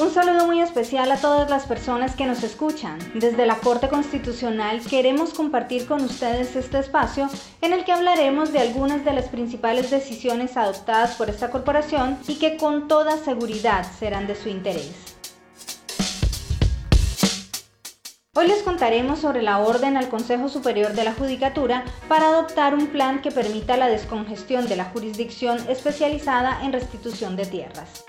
Un saludo muy especial a todas las personas que nos escuchan. Desde la Corte Constitucional queremos compartir con ustedes este espacio en el que hablaremos de algunas de las principales decisiones adoptadas por esta corporación y que con toda seguridad serán de su interés. Hoy les contaremos sobre la orden al Consejo Superior de la Judicatura para adoptar un plan que permita la descongestión de la jurisdicción especializada en restitución de tierras.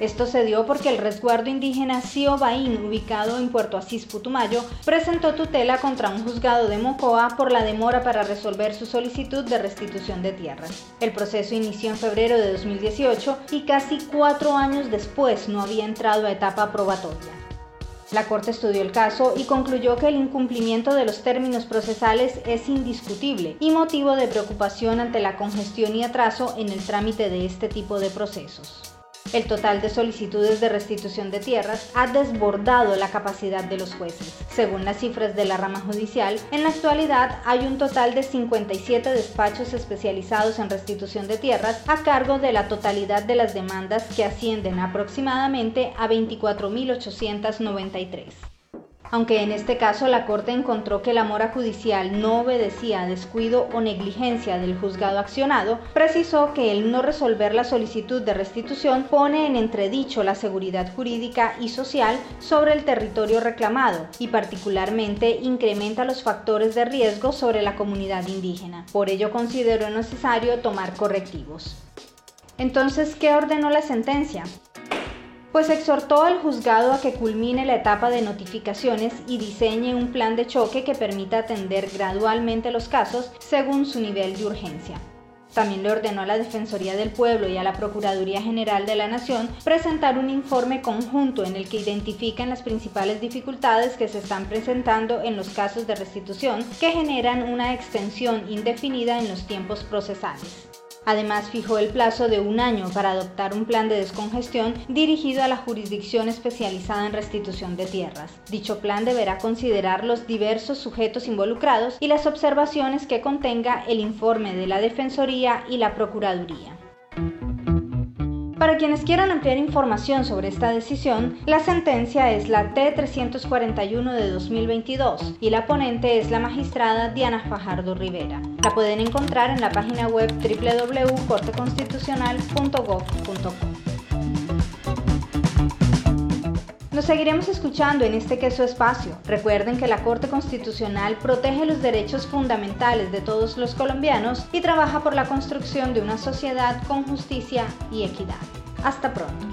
Esto se dio porque el resguardo indígena Sio Baín, ubicado en Puerto Asís, Putumayo, presentó tutela contra un juzgado de Mocoa por la demora para resolver su solicitud de restitución de tierras. El proceso inició en febrero de 2018 y casi cuatro años después no había entrado a etapa probatoria. La Corte estudió el caso y concluyó que el incumplimiento de los términos procesales es indiscutible y motivo de preocupación ante la congestión y atraso en el trámite de este tipo de procesos. El total de solicitudes de restitución de tierras ha desbordado la capacidad de los jueces. Según las cifras de la rama judicial, en la actualidad hay un total de 57 despachos especializados en restitución de tierras a cargo de la totalidad de las demandas que ascienden aproximadamente a 24.893. Aunque en este caso la Corte encontró que la mora judicial no obedecía a descuido o negligencia del juzgado accionado, precisó que el no resolver la solicitud de restitución pone en entredicho la seguridad jurídica y social sobre el territorio reclamado y particularmente incrementa los factores de riesgo sobre la comunidad indígena. Por ello consideró necesario tomar correctivos. Entonces, ¿qué ordenó la sentencia? Pues exhortó al juzgado a que culmine la etapa de notificaciones y diseñe un plan de choque que permita atender gradualmente los casos según su nivel de urgencia. También le ordenó a la Defensoría del Pueblo y a la Procuraduría General de la Nación presentar un informe conjunto en el que identifican las principales dificultades que se están presentando en los casos de restitución que generan una extensión indefinida en los tiempos procesales. Además, fijó el plazo de un año para adoptar un plan de descongestión dirigido a la jurisdicción especializada en restitución de tierras. Dicho plan deberá considerar los diversos sujetos involucrados y las observaciones que contenga el informe de la Defensoría y la Procuraduría. Para quienes quieran ampliar información sobre esta decisión, la sentencia es la T341 de 2022 y la ponente es la magistrada Diana Fajardo Rivera. La pueden encontrar en la página web www.corteconstitucional.gov.co. Nos seguiremos escuchando en este queso espacio. Recuerden que la Corte Constitucional protege los derechos fundamentales de todos los colombianos y trabaja por la construcción de una sociedad con justicia y equidad. Hasta pronto.